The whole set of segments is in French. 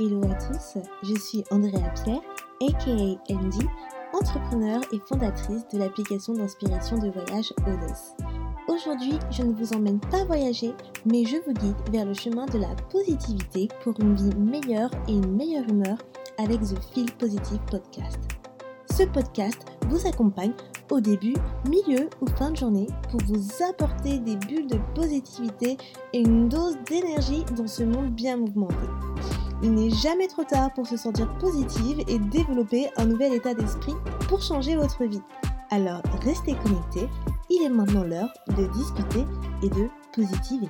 Hello à tous, je suis Andrea Pierre, aka Andy, entrepreneur et fondatrice de l'application d'inspiration de voyage Odos. Aujourd'hui, je ne vous emmène pas voyager, mais je vous guide vers le chemin de la positivité pour une vie meilleure et une meilleure humeur avec The Feel Positive Podcast. Ce podcast vous accompagne au début, milieu ou fin de journée pour vous apporter des bulles de positivité et une dose d'énergie dans ce monde bien mouvementé. Il n'est jamais trop tard pour se sentir positive et développer un nouvel état d'esprit pour changer votre vie. Alors restez connectés, il est maintenant l'heure de discuter et de positiver.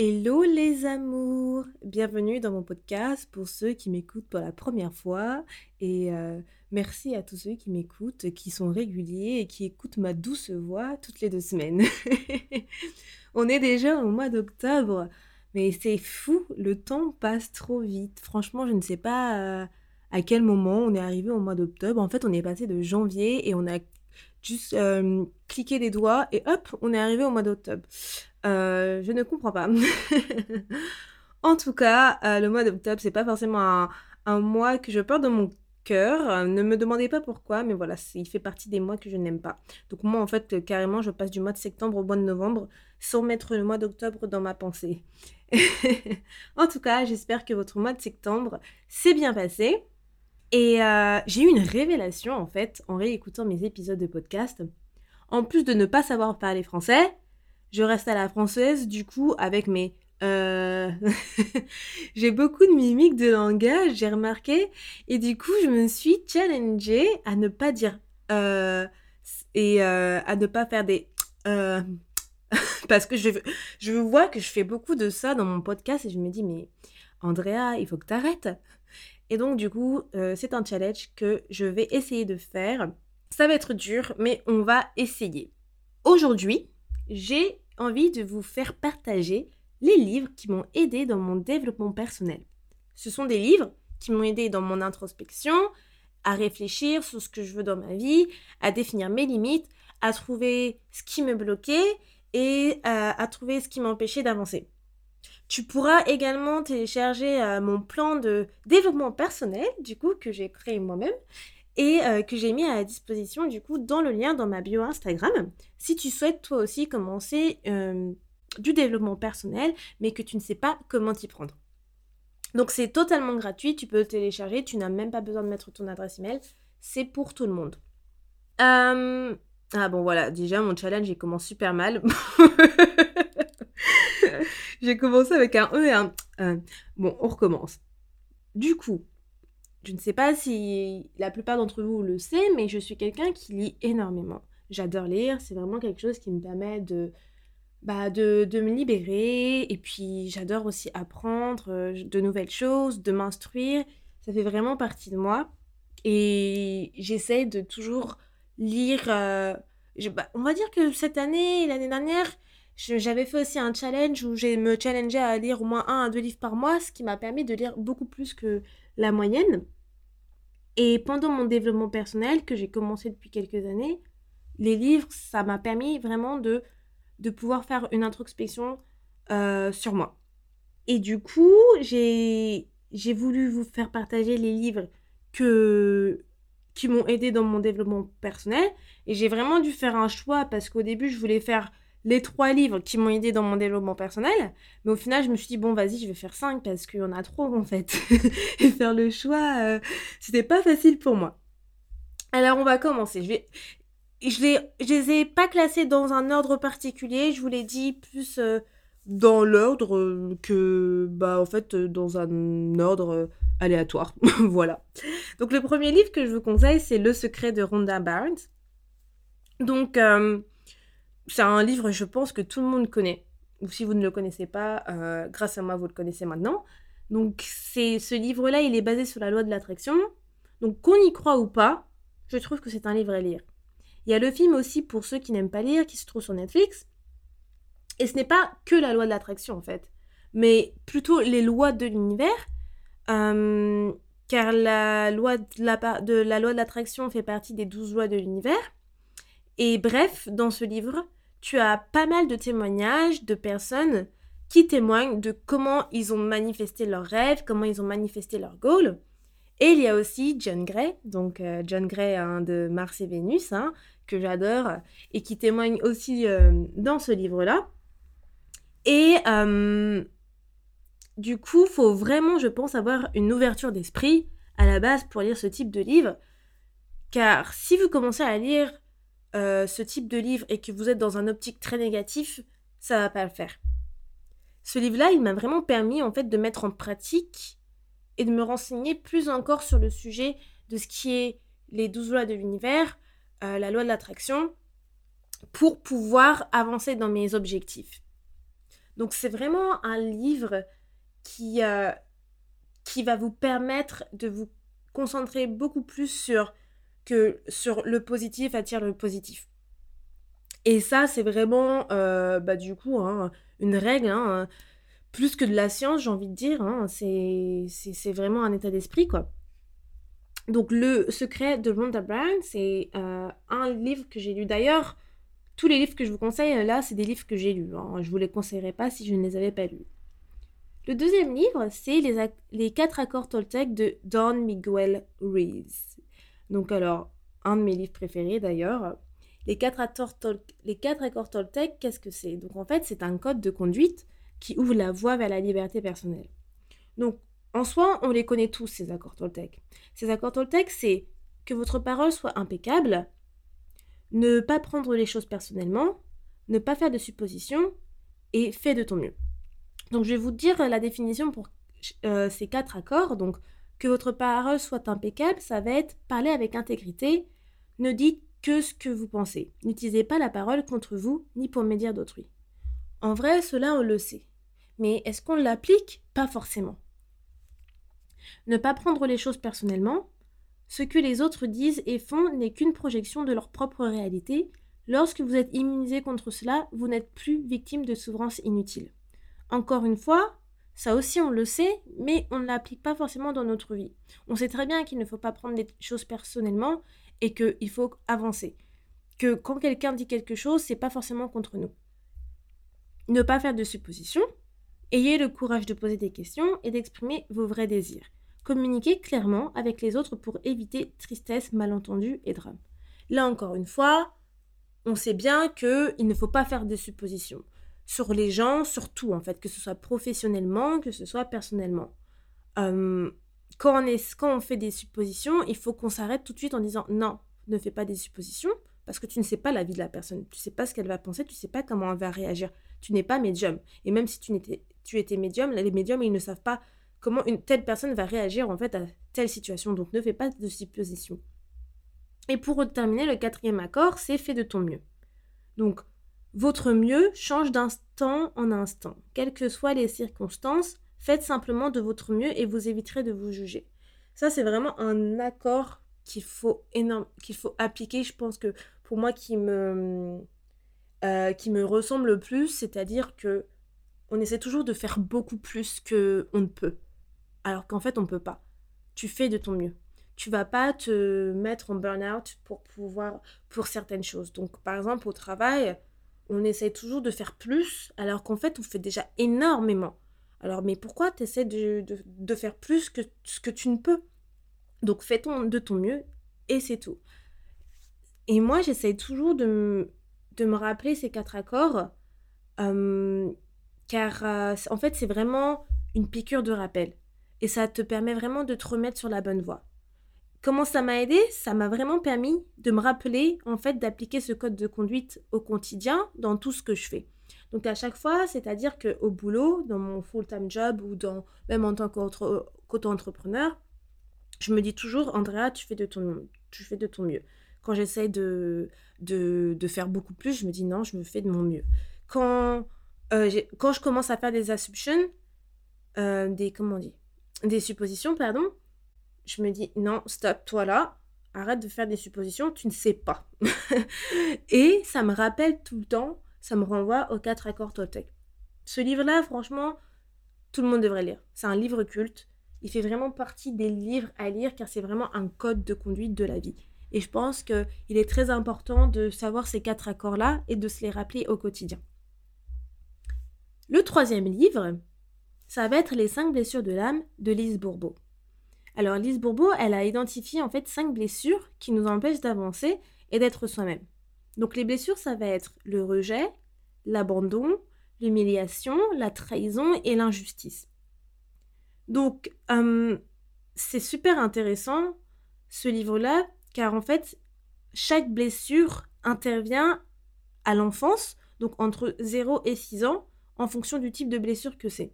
Hello les amours, bienvenue dans mon podcast pour ceux qui m'écoutent pour la première fois et euh, merci à tous ceux qui m'écoutent, qui sont réguliers et qui écoutent ma douce voix toutes les deux semaines. On est déjà au mois d'octobre, mais c'est fou, le temps passe trop vite. Franchement, je ne sais pas euh, à quel moment on est arrivé au mois d'octobre. En fait, on est passé de janvier et on a juste euh, cliqué des doigts et hop, on est arrivé au mois d'octobre. Euh, je ne comprends pas. en tout cas, euh, le mois d'octobre, c'est pas forcément un, mois que je porte dans mon cœur. ne me demandez pas pourquoi, mais voilà, il fait partie des mois que je n'aime pas. Donc moi, en fait, carrément, je passe du mois de septembre au mois de novembre sans mettre le mois d'octobre dans ma pensée. en tout cas, j'espère que votre mois de septembre s'est bien passé. Et euh, j'ai eu une révélation, en fait, en réécoutant mes épisodes de podcast. En plus de ne pas savoir parler français, je reste à la française, du coup, avec mes... Euh... j'ai beaucoup de mimiques de langage, j'ai remarqué. Et du coup, je me suis challengée à ne pas dire... Euh... et euh, à ne pas faire des... Parce que je, je vois que je fais beaucoup de ça dans mon podcast et je me dis, mais Andrea, il faut que tu arrêtes. Et donc, du coup, c'est un challenge que je vais essayer de faire. Ça va être dur, mais on va essayer. Aujourd'hui, j'ai envie de vous faire partager les livres qui m'ont aidé dans mon développement personnel. Ce sont des livres qui m'ont aidé dans mon introspection, à réfléchir sur ce que je veux dans ma vie, à définir mes limites, à trouver ce qui me bloquait et euh, à, trouver ce qui m'empêchait d'avancer. Tu pourras également télécharger euh, mon plan de développement personnel, du coup, que j'ai créé moi-même et euh, que j'ai mis à la disposition du coup dans le lien dans ma bio Instagram. Si tu souhaites toi aussi commencer euh, du développement personnel, mais que tu ne sais pas comment t'y prendre. Donc c'est totalement gratuit, tu peux le télécharger, tu n'as même pas besoin de mettre ton adresse email, c'est pour tout le monde. Euh, ah bon voilà, déjà mon challenge il commence super mal. j'ai commencé avec un E et un... bon, on recommence. Du coup, je ne sais pas si la plupart d'entre vous le savent, mais je suis quelqu'un qui lit énormément. J'adore lire, c'est vraiment quelque chose qui me permet de, bah, de, de me libérer. Et puis j'adore aussi apprendre euh, de nouvelles choses, de m'instruire. Ça fait vraiment partie de moi. Et j'essaie de toujours lire. Euh, bah, on va dire que cette année, l'année dernière, j'avais fait aussi un challenge où je me challengeais à lire au moins un à deux livres par mois, ce qui m'a permis de lire beaucoup plus que la moyenne. Et pendant mon développement personnel, que j'ai commencé depuis quelques années, les livres, ça m'a permis vraiment de, de pouvoir faire une introspection euh, sur moi. Et du coup, j'ai voulu vous faire partager les livres que, qui m'ont aidé dans mon développement personnel. Et j'ai vraiment dû faire un choix parce qu'au début, je voulais faire les trois livres qui m'ont aidé dans mon développement personnel. Mais au final, je me suis dit, bon, vas-y, je vais faire cinq parce qu'il y en a trop, en fait. et faire le choix, euh, c'était pas facile pour moi. Alors, on va commencer. Je vais... Les... ai pas classés dans un ordre particulier. Je vous l'ai dit plus euh, dans l'ordre que, bah, en fait, dans un ordre aléatoire. voilà. Donc, le premier livre que je vous conseille, c'est Le secret de Rhonda Barnes. Donc, euh, c'est un livre, je pense, que tout le monde connaît. Ou si vous ne le connaissez pas, euh, grâce à moi, vous le connaissez maintenant. Donc, c'est ce livre-là, il est basé sur la loi de l'attraction. Donc, qu'on y croit ou pas, je trouve que c'est un livre à lire. Il y a le film aussi, pour ceux qui n'aiment pas lire, qui se trouve sur Netflix. Et ce n'est pas que la loi de l'attraction, en fait, mais plutôt les lois de l'univers. Euh, car la loi de la, de la loi de l'attraction fait partie des douze lois de l'univers. Et bref, dans ce livre, tu as pas mal de témoignages de personnes qui témoignent de comment ils ont manifesté leurs rêves, comment ils ont manifesté leurs goals. Et il y a aussi John Gray, donc euh, John Gray de Mars et Vénus, hein, que j'adore, et qui témoigne aussi euh, dans ce livre-là. Et euh, du coup, faut vraiment, je pense, avoir une ouverture d'esprit à la base pour lire ce type de livre. Car si vous commencez à lire ce type de livre et que vous êtes dans un optique très négatif, ça va pas le faire. Ce livre-là, il m'a vraiment permis en fait de mettre en pratique et de me renseigner plus encore sur le sujet de ce qui est les douze lois de l'univers, euh, la loi de l'attraction, pour pouvoir avancer dans mes objectifs. Donc c'est vraiment un livre qui, euh, qui va vous permettre de vous concentrer beaucoup plus sur que sur le positif attire le positif. Et ça, c'est vraiment, euh, bah, du coup, hein, une règle, hein, plus que de la science, j'ai envie de dire. Hein, c'est vraiment un état d'esprit, quoi. Donc, Le secret de Rhonda Brown, c'est euh, un livre que j'ai lu. D'ailleurs, tous les livres que je vous conseille là, c'est des livres que j'ai lus. Hein. Je ne vous les conseillerais pas si je ne les avais pas lus. Le deuxième livre, c'est les, les quatre accords Toltec de Don Miguel Ruiz. Donc, alors, un de mes livres préférés d'ailleurs. Les quatre, accords Toltec, qu'est-ce que c'est? Donc en fait, c'est un code de conduite qui ouvre la voie vers la liberté personnelle. Donc en soi, on les connaît tous, ces accords Toltec. Ces accords Toltec, c'est que votre parole soit impeccable, ne pas prendre les choses personnellement, ne pas faire de suppositions et fais de ton mieux. Donc je vais vous dire la définition pour euh, ces quatre accords. Donc que votre parole soit impeccable, ça va être parler avec intégrité, ne dites que ce que vous pensez. N'utilisez pas la parole contre vous ni pour médire d'autrui. En vrai, cela on le sait. Mais est-ce qu'on l'applique? Pas forcément. Ne pas prendre les choses personnellement. Ce que les autres disent et font n'est qu'une projection de leur propre réalité. Lorsque vous êtes immunisé contre cela, vous n'êtes plus victime de souffrances inutiles. Encore une fois, ça aussi on le sait, mais on ne l'applique pas forcément dans notre vie. On sait très bien qu'il ne faut pas prendre des choses personnellement et qu'il faut avancer. Que quand quelqu'un dit quelque chose, c'est pas forcément contre nous. Ne pas faire de suppositions. Ayez le courage de poser des questions et d'exprimer vos vrais désirs. Communiquez clairement avec les autres pour éviter tristesse, malentendus et drame. Là encore une fois, on sait bien qu'il ne faut pas faire de suppositions sur les gens, surtout en fait, que ce soit professionnellement, que ce soit personnellement. Euh, quand on, fait des suppositions, il faut qu'on s'arrête tout de suite en disant non, ne fais pas des suppositions parce que tu ne sais pas la vie de la personne, tu ne sais pas ce qu'elle va penser, tu ne sais pas comment elle va réagir. Tu n'es pas médium. Et même si tu, étais, tu étais médium, les médiums, ils ne savent pas comment une telle personne va réagir en fait à telle situation. Donc ne fais pas de suppositions. Et pour terminer, le quatrième accord, c'est fais de ton mieux. Donc, votre mieux change d'instant en instant. Quelles que soient les circonstances, Faites simplement de votre mieux et vous éviterez de vous juger. Ça, c'est vraiment un accord qu'il faut, faut appliquer. Je pense que pour moi, qui me, euh, qui me ressemble le plus, c'est-à-dire que on essaie toujours de faire beaucoup plus que on ne peut. Alors qu'en fait, on ne peut pas. Tu fais de ton mieux. Tu vas pas te mettre en burn-out pour pouvoir pour certaines choses. Donc, par exemple, au travail, on essaie toujours de faire plus, alors qu'en fait, on fait déjà énormément. Alors, mais pourquoi tu essaies de, faire plus que ce que tu ne peux? Donc, fais de ton mieux et c'est tout. Et moi, j'essaie toujours de, de, me rappeler ces quatre accords, euh, car euh, en fait, c'est vraiment une piqûre de rappel. Et ça te permet vraiment de te remettre sur la bonne voie. Comment ça m'a aidé? Ça m'a vraiment permis de me rappeler, en fait, d'appliquer ce code de conduite au quotidien dans tout ce que je fais. Donc à chaque fois, c'est-à-dire qu'au boulot, dans mon full-time job ou dans, même en tant qu'auto-entrepreneur, je me dis toujours, Andrea, tu fais de ton, tu fais de ton mieux. Quand j'essaie de, de, faire beaucoup plus, je me dis non, je me fais de mon mieux. Quand, euh, quand je commence à faire des assumptions, euh, des, comment des suppositions, pardon, je me dis non, stop, toi là, arrête de faire des suppositions, tu ne sais pas. Et ça me rappelle tout le temps ça me renvoie aux quatre accords Toltec. Ce livre-là, franchement, tout le monde devrait lire. C'est un livre culte. Il fait vraiment partie des livres à lire car c'est vraiment un code de conduite de la vie. Et je pense qu'il est très important de savoir ces quatre accords-là et de se les rappeler au quotidien. Le troisième livre, ça va être Les cinq blessures de l'âme de Lise Bourbeau. Alors Lise Bourbeau, elle a identifié en fait cinq blessures qui nous empêchent d'avancer et d'être soi-même. Donc les blessures, ça va être le rejet, l'abandon, l'humiliation, la trahison et l'injustice. Donc euh, c'est super intéressant ce livre-là, car en fait, chaque blessure intervient à l'enfance, donc entre 0 et 6 ans, en fonction du type de blessure que c'est.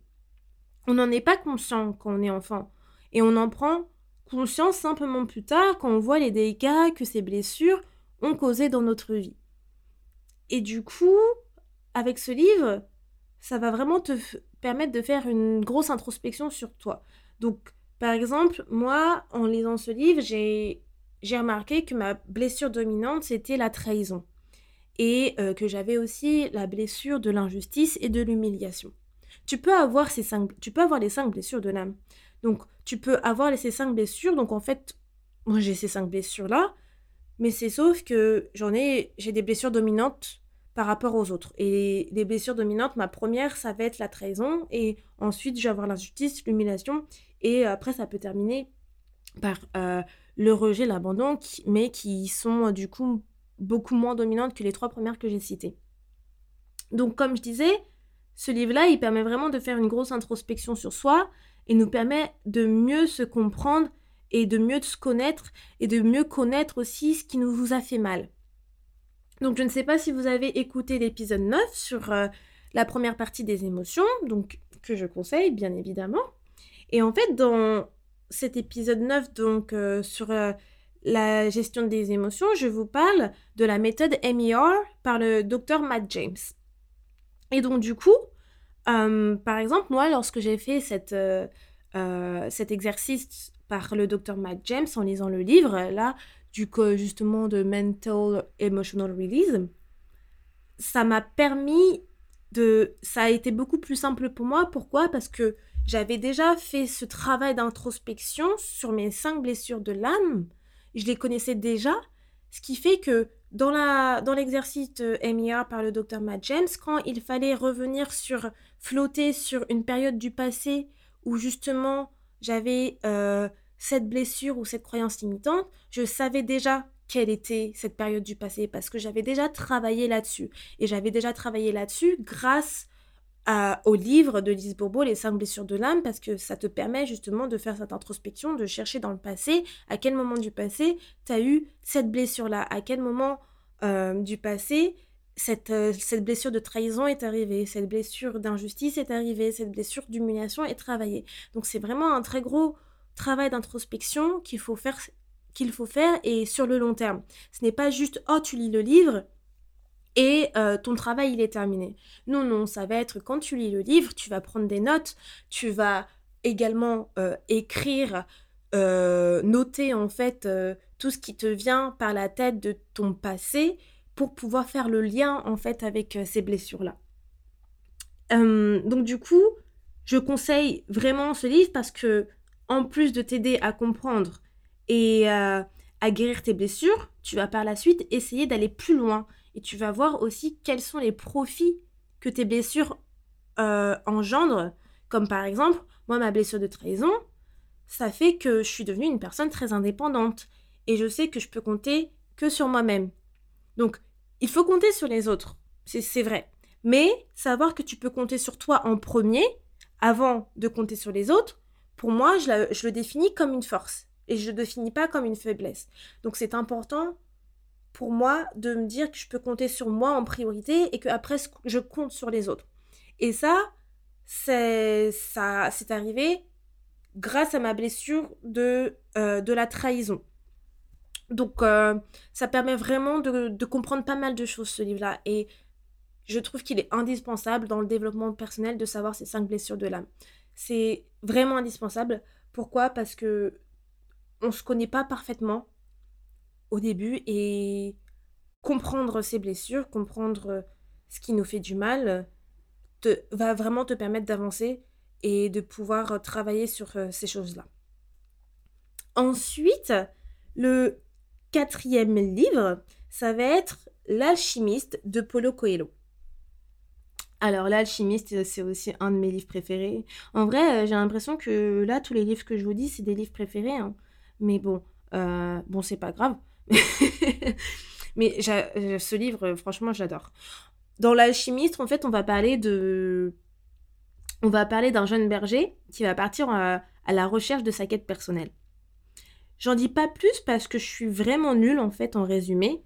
On n'en est pas conscient quand on est enfant, et on en prend conscience simplement plus tard quand on voit les dégâts que ces blessures ont causés dans notre vie. Et du coup, avec ce livre, ça va vraiment te permettre de faire une grosse introspection sur toi. Donc, par exemple, moi, en lisant ce livre, j'ai remarqué que ma blessure dominante, c'était la trahison. Et euh, que j'avais aussi la blessure de l'injustice et de l'humiliation. Tu peux avoir tu peux avoir les cinq blessures de l'âme. Donc, tu peux avoir ces cinq blessures. Donc, en fait, moi, j'ai ces cinq blessures-là. Mais c'est sauf que j'en ai, j'ai des blessures dominantes par rapport aux autres. Et les blessures dominantes, ma première, ça va être la trahison. Et ensuite, je vais avoir l'injustice, l'humiliation. Et après, ça peut terminer par euh, le rejet, l'abandon, mais qui sont du coup beaucoup moins dominantes que les trois premières que j'ai citées. Donc, comme je disais, ce livre-là, il permet vraiment de faire une grosse introspection sur soi et nous permet de mieux se comprendre et de mieux se connaître et de mieux connaître aussi ce qui nous a fait mal. Donc, je ne sais pas si vous avez écouté l'épisode 9 sur euh, la première partie des émotions, donc que je conseille bien évidemment. Et en fait, dans cet épisode 9, donc euh, sur euh, la gestion des émotions, je vous parle de la méthode MER par le docteur Matt James. Et donc, du coup, euh, par exemple, moi, lorsque j'ai fait cet exercice par le docteur Matt James en lisant le livre, là, du justement, de Mental Emotional Release, ça m'a permis de. Ça a été beaucoup plus simple pour moi. Pourquoi? Parce que j'avais déjà fait ce travail d'introspection sur mes cinq blessures de l'âme. Je les connaissais déjà, ce qui fait que dans, la, dans l'exercice MIA par le docteur Matt James, quand il fallait revenir sur, flotter sur une période du passé où justement j'avais euh, cette blessure ou cette croyance limitante, je savais déjà quelle était cette période du passé parce que j'avais déjà travaillé là-dessus. Et j'avais déjà travaillé là-dessus grâce au livre de Lise Bourbeau, Les cinq blessures de l'âme, parce que ça te permet justement de faire cette introspection, de chercher dans le passé, à quel moment du passé tu as eu cette blessure-là, à quel moment euh, du passé cette, euh, cette blessure de trahison est arrivée, cette blessure d'injustice est arrivée, cette blessure d'humiliation est travaillée. Donc c'est vraiment un très gros travail d'introspection qu'il faut faire faut faire et sur le long terme. Ce n'est pas juste oh tu lis le livre et euh, ton travail il est terminé. Non, non, ça va être quand tu lis le livre, tu vas prendre des notes, tu vas également euh, écrire, noter en fait tout ce qui te vient par la tête de ton passé pour pouvoir faire le lien en fait avec ces blessures-là. donc du coup, je conseille vraiment ce livre parce que en plus de t'aider à comprendre et à guérir tes blessures, tu vas par la suite essayer d'aller plus loin et tu vas voir aussi quels sont les profits que tes blessures euh, engendrent. Comme par exemple, moi, ma blessure de trahison, ça fait que je suis devenue une personne très indépendante. Et je sais que je peux compter que sur moi-même. Donc, il faut compter sur les autres. C'est vrai. Mais savoir que tu peux compter sur toi en premier, avant de compter sur les autres, pour moi, je, le définis comme une force. Et je ne le définis pas comme une faiblesse. Donc, c'est important pour moi de me dire que je peux compter sur moi en priorité et que après je compte sur les autres. Et ça, c'est ça c'est arrivé grâce à ma blessure de, euh, de la trahison. Donc euh, ça permet vraiment de, comprendre pas mal de choses ce livre-là. Et je trouve qu'il est indispensable dans le développement personnel de savoir ces cinq blessures de l'âme. C'est vraiment indispensable. Pourquoi? Parce que on se connaît pas parfaitement au début et comprendre ses blessures, comprendre ce qui nous fait du mal, te, va vraiment te permettre d'avancer et de pouvoir travailler sur euh, ces choses-là. Ensuite, le quatrième livre, ça va être L'alchimiste de Paulo Coelho. Alors, L'alchimiste, c'est aussi un de mes livres préférés. En vrai, euh, j'ai l'impression que là, tous les livres que je vous dis, c'est des livres préférés. hein. Mais bon, euh, bon, c'est pas grave. Mais euh, ce livre, franchement, j'adore. Dans L'alchimiste, en fait, on va parler d'un jeune berger qui va partir à la recherche de sa quête personnelle. J'en dis pas plus parce que je suis vraiment nulle en fait en résumé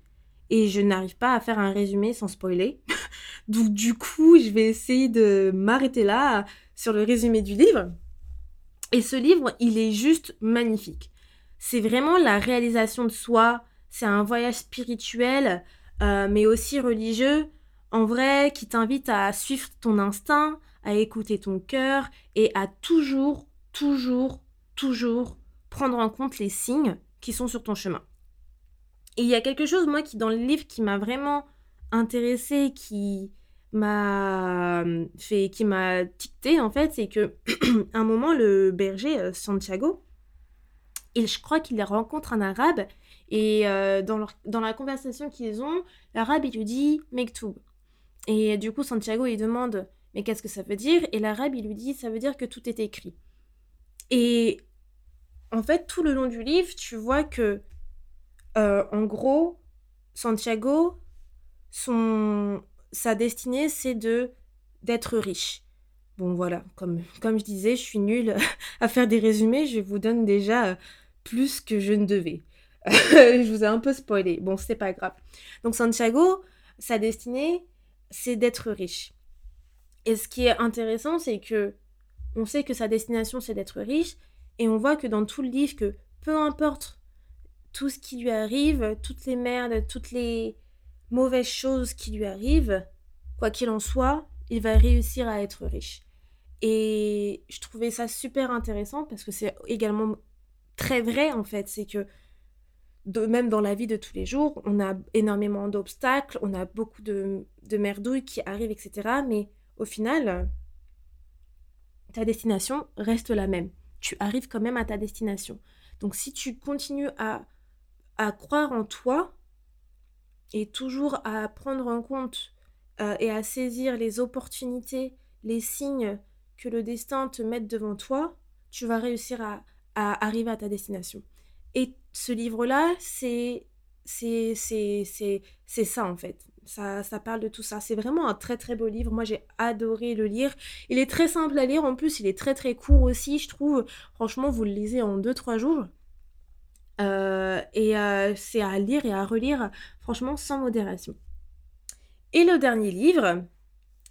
et je n'arrive pas à faire un résumé sans spoiler. Donc du coup, je vais essayer de m'arrêter là sur le résumé du livre. Et ce livre, il est juste magnifique. C'est vraiment la réalisation de soi, c'est un voyage spirituel, euh, mais aussi religieux, en vrai, qui t'invite à suivre ton instinct, à écouter ton cœur et à toujours, toujours, toujours prendre en compte les signes qui sont sur ton chemin. Et il y a quelque chose, moi, qui dans le livre, qui m'a vraiment intéressée, qui m'a fait, qui m'a ticté, en fait, c'est que un moment, le berger, euh, Santiago, il, je crois qu'il rencontre un arabe, et euh, dans, dans la conversation qu'ils ont, l'arabe, il lui dit « Mektoub ». Et du coup, Santiago, il demande « Mais qu'est-ce que ça veut dire ?» Et l'arabe, il lui dit « Ça veut dire que tout est écrit ». Et en fait, tout le long du livre, tu vois que, euh, en gros, Santiago, son, sa destinée, c'est de d'être riche. Bon, voilà, comme, comme je disais, je suis nulle à faire des résumés, je vous donne déjà euh, plus que je ne devais. je vous ai un peu spoilé. Bon, c'est pas grave. Donc, Santiago, sa destinée, c'est d'être riche. Et ce qui est intéressant, c'est que on sait que sa destination, c'est d'être riche, et on voit que dans tout le livre, que peu importe tout ce qui lui arrive, toutes les merdes, toutes les mauvaises choses qui lui arrivent, quoi qu'il en soit, il va réussir à être riche. Et je trouvais ça super intéressant parce que c'est également très vrai en fait. C'est que de, même dans la vie de tous les jours, on a énormément d'obstacles, on a beaucoup de, de merdouilles qui arrivent, etc. Mais au final, ta destination reste la même. Tu arrives quand même à ta destination. Donc si tu continues à, à croire en toi et toujours à prendre en compte euh, et à saisir les opportunités, les signes que le destin te mette devant toi, tu vas réussir à, à arriver à ta destination. Et ce livre-là, c'est c'est ça en fait. Ça, parle de tout ça. C'est vraiment un très très beau livre. Moi, j'ai adoré le lire. Il est très simple à lire. En plus, il est très très court aussi, je trouve. Franchement, vous le lisez en 2-3 jours. Euh, et euh, c'est à lire et à relire, franchement, sans modération. Et le dernier livre,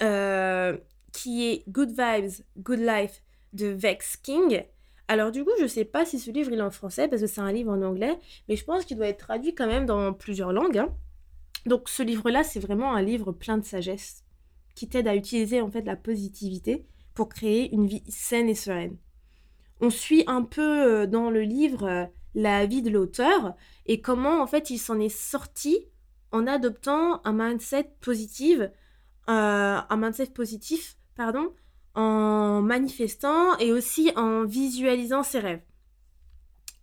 euh, qui est Good Vibes, Good Life de Vex King. Alors du coup, je sais pas si ce livre est en français parce que c'est un livre en anglais, mais je pense qu'il doit être traduit quand même dans plusieurs langues. hein. Donc ce livre-là, c'est vraiment un livre plein de sagesse qui t'aide à utiliser en fait la positivité pour créer une vie saine et sereine. On suit un peu euh, dans le livre euh, la vie de l'auteur et comment en fait il s'en est sorti en adoptant un mindset positif, euh, un mindset positif, pardon, en manifestant et aussi en visualisant ses rêves.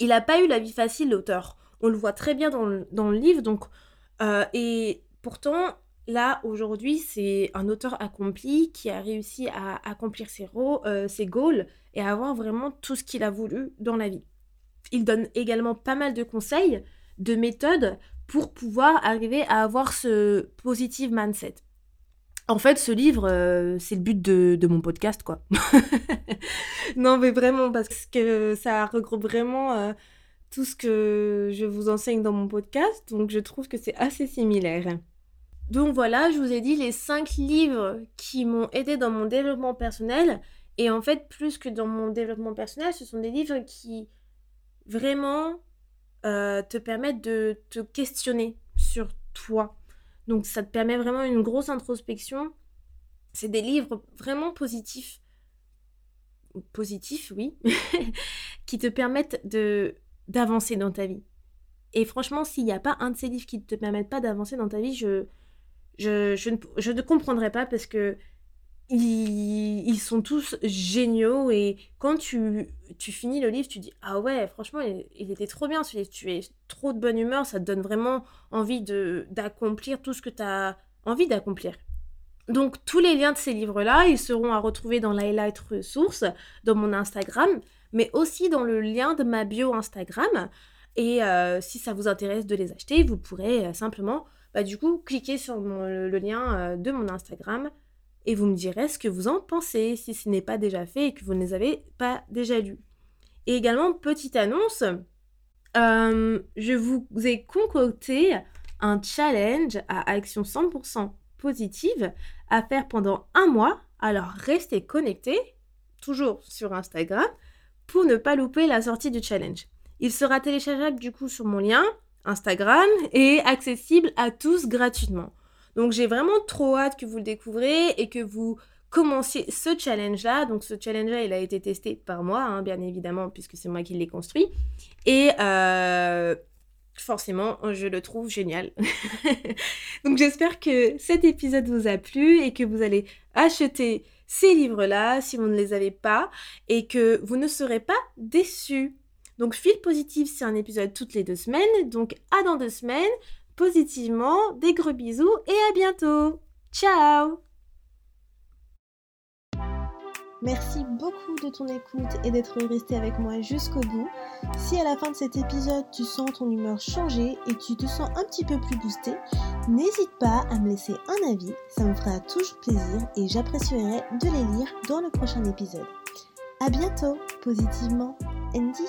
Il n'a pas eu la vie facile, l'auteur. On le voit très bien dans le, dans le livre, donc euh, et pourtant là aujourd'hui c'est un auteur accompli qui a réussi à accomplir ses, euh, ses goals et à avoir vraiment tout ce qu'il a voulu dans la vie. Il donne également pas mal de conseils, de méthodes pour pouvoir arriver à avoir ce positive mindset. En fait, ce livre, euh, c'est le but de, de mon podcast, quoi. non, mais vraiment, parce que ça regroupe vraiment euh, tout ce que je vous enseigne dans mon podcast, donc je trouve que c'est assez similaire. Donc voilà, je vous ai dit les 5 livres qui m'ont aidé dans mon développement personnel. Et en fait, plus que dans mon développement personnel, ce sont des livres qui vraiment euh, te permettent de te questionner sur toi. Donc ça te permet vraiment une grosse introspection. C'est des livres vraiment positifs. Positifs, oui. qui te permettent de d'avancer dans ta vie. Et franchement, s'il n'y a pas un de ces livres qui ne te permettent pas d'avancer dans ta vie, je, je, je, ne, je ne comprendrais pas parce que ils, sont tous géniaux et quand tu, tu, finis le livre, tu dis ah ouais, franchement, il, était trop bien ce livre. Tu es trop de bonne humeur, ça te donne vraiment envie d'accomplir tout ce que tu as envie d'accomplir. Donc tous les liens de ces livres-là, ils seront à retrouver dans l'highlight ressources, dans mon Instagram, mais aussi dans le lien de ma bio Instagram. Et euh, si ça vous intéresse de les acheter, vous pourrez euh, simplement, bah, du coup, cliquer sur le, lien euh, de mon Instagram et vous me direz ce que vous en pensez, si ce n'est pas déjà fait et que vous ne les avez pas déjà lus. Et également, petite annonce, je vous ai concocté un challenge à action 100% positive à faire pendant un mois. Alors restez connectés, toujours sur Instagram, pour ne pas louper la sortie du challenge. Il sera téléchargeable du coup sur mon lien Instagram et accessible à tous gratuitement. Donc j'ai vraiment trop hâte que vous le découvrez et que vous commenciez ce challenge-là. Donc ce challenge-là, il a été testé par moi, hein, bien évidemment, puisque c'est moi qui l'ai construit. Et euh, forcément, je le trouve génial. Donc j'espère que cet épisode vous a plu et que vous allez acheter ces livres-là si vous ne les avez pas et que vous ne serez pas déçus. Donc Fil Positif, c'est un épisode toutes les deux semaines. Donc à dans deux semaines, positivement, des gros bisous et à bientôt. Ciao Merci beaucoup de ton écoute et d'être resté avec moi jusqu'au bout. Si à la fin de cet épisode tu sens ton humeur changer et tu te sens un petit peu plus boosté, n'hésite pas à me laisser un avis, ça me fera toujours plaisir et j'apprécierai de les lire dans le prochain épisode. A bientôt, positivement, Andy